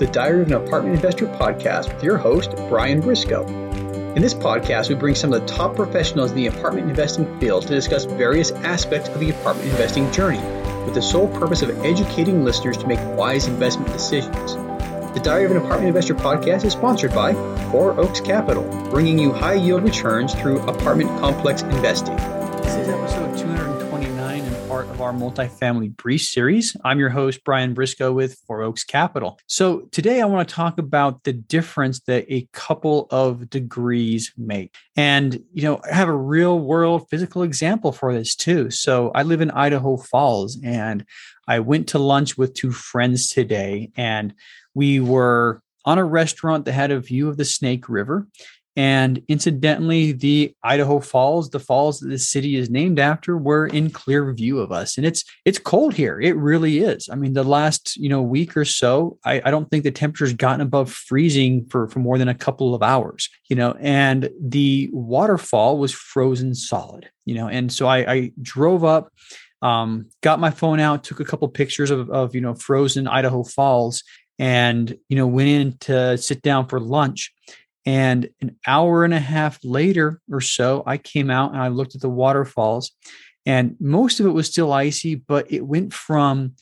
the Diary of an Apartment Investor podcast with your host, Brian Briscoe. In this podcast, we bring some of the top professionals in the apartment investing field to discuss various aspects of the apartment investing journey with the sole purpose of educating listeners to make wise investment decisions. The Diary of an Apartment Investor podcast is sponsored by Four Oaks Capital, bringing you high yield returns through apartment complex investing. This is episode 229 and part of our multifamily brief series. I'm your host, Brian Briscoe with Four Oaks Capital. So today I want to talk about the difference that a couple of degrees make. And, you know, I have a real world physical example for this too. So I live in Idaho Falls and I went to lunch with two friends today and we were on a restaurant that had a view of the Snake River. And incidentally, the Idaho Falls, the falls that the city is named after, were in clear view of us. And it's it's cold here. It really is. I mean, the last you know week or so, I, I don't think the temperature's gotten above freezing for, for more than a couple of hours. You know, and the waterfall was frozen solid. You know, and so I, I drove up um, got my phone out, took a couple pictures of, of you know frozen Idaho Falls, and you know went in to sit down for lunch and an hour and a half later or so i came out and i looked at the waterfalls. And most of it was still icy but it went from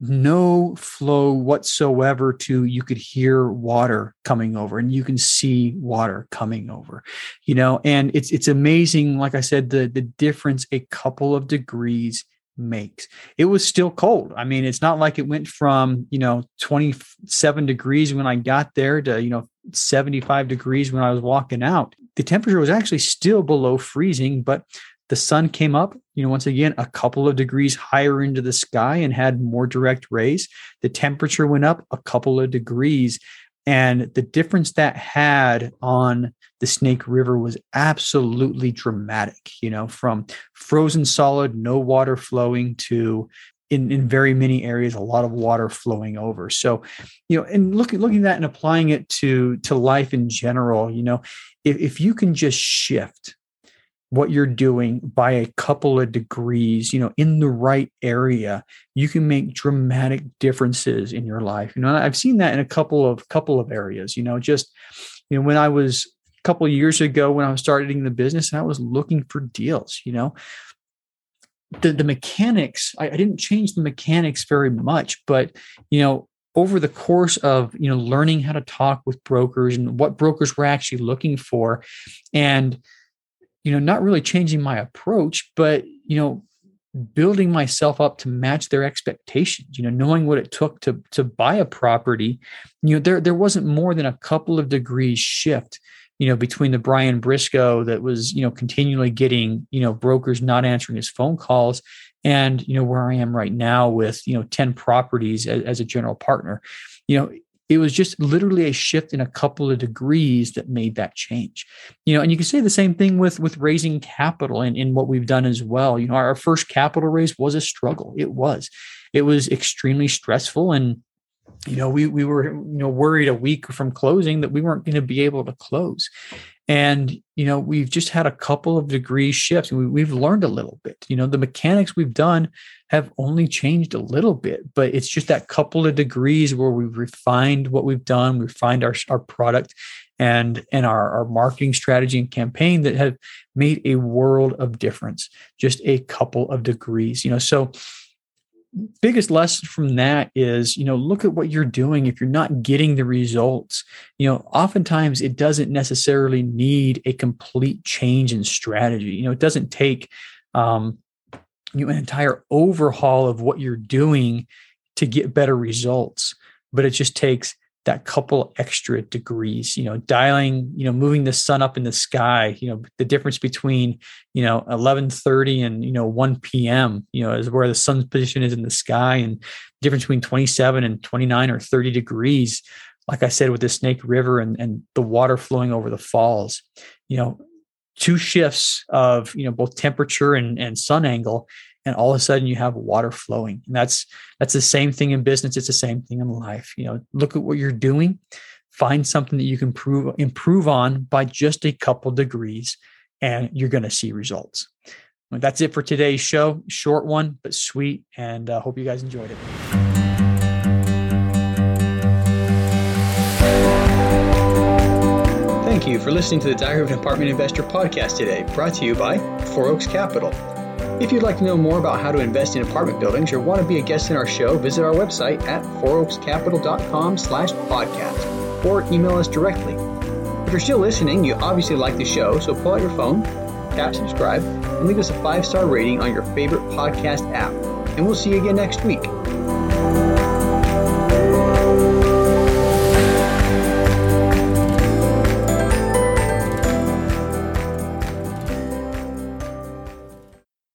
no flow whatsoever to you could hear water coming over and you can see water coming over you know? And it's it's amazing like i said the the difference a couple of degrees makes. It was still cold. I mean, it's not like it went from, you know, 27 degrees when I got there to, you know, 75 degrees when I was walking out. The temperature was actually still below freezing, but the sun came up, you know, once again, a couple of degrees higher into the sky and had more direct rays. The temperature went up a couple of degrees. And the difference that had on the Snake River was absolutely dramatic, you know, from frozen solid, no water flowing to in, in very many areas, a lot of water flowing over. So, you know, and looking looking at that and applying it to to life in general, you know, if, if you can just shift what you're doing by a couple of degrees, you know, in the right area, you can make dramatic differences in your life. You know, I've seen that in a couple of couple of areas, you know, just you know, when I was a couple of years ago when I was starting the business and I was looking for deals, you know. The the mechanics, I, I didn't change the mechanics very much, but you know, over the course of you know learning how to talk with brokers and what brokers were actually looking for and you know not really changing my approach but you know building myself up to match their expectations you know knowing what it took to to buy a property. You know there there wasn't more than a couple of degrees shift you know, between the Brian Briscoe that was, you know, continually getting, you know, brokers not answering his phone calls and, you know, where I am right now with, you know, 10 properties as, as a general partner, you know, it was just literally a shift in a couple of degrees that made that change. You know and you can say the same thing with with raising capital and in what we've done as well. You know our first capital raise was a struggle. It was. It was extremely stressful and you know, we we were you know worried a week from closing that we weren't going to be able to close. And you know, we've just had a couple of degree shifts. We, we've learned a little bit. You know, the mechanics we've done have only changed a little bit, but it's just that couple of degrees where we've refined what we've done, we refined our our product and and our, our marketing strategy and campaign that have made a world of difference. Just a couple of degrees. You know, so biggest lesson from that is you know look at what you're doing if you're not getting the results. You know oftentimes it doesn't necessarily need a complete change in strategy. You know it doesn't take um you know an entire overhaul of what you're doing to get better results but it just takes that couple extra degrees you know dialing you know moving the sun up in the sky you know the difference between you know 11:30 and you know 1 p.m. you know is where the sun's position is in the sky and difference between 27 and 29 or 30 degrees like i said with the snake river and and the water flowing over the falls you know two shifts of you know both temperature and and sun angle and all of a sudden you have water flowing. And that's that's the same thing in business. It's the same thing in life. You know look at what you're doing. Find something that you can prove, improve on by just a couple degrees and you're going to see results. Well, that's it for today's show. Short one but sweet and uh, hope you guys enjoyed it. Thank you for listening to the diary of an apartment investor podcast today brought to you by four oaks capital. If you'd like to know more about how to invest in apartment buildings or want to be a guest in our show, visit our website at fouroakscapital.com slash podcast or email us directly. If you're still listening, you obviously like the show, so pull out your phone, tap subscribe, and leave us a five-star rating on your favorite podcast app. And we'll see you again next week.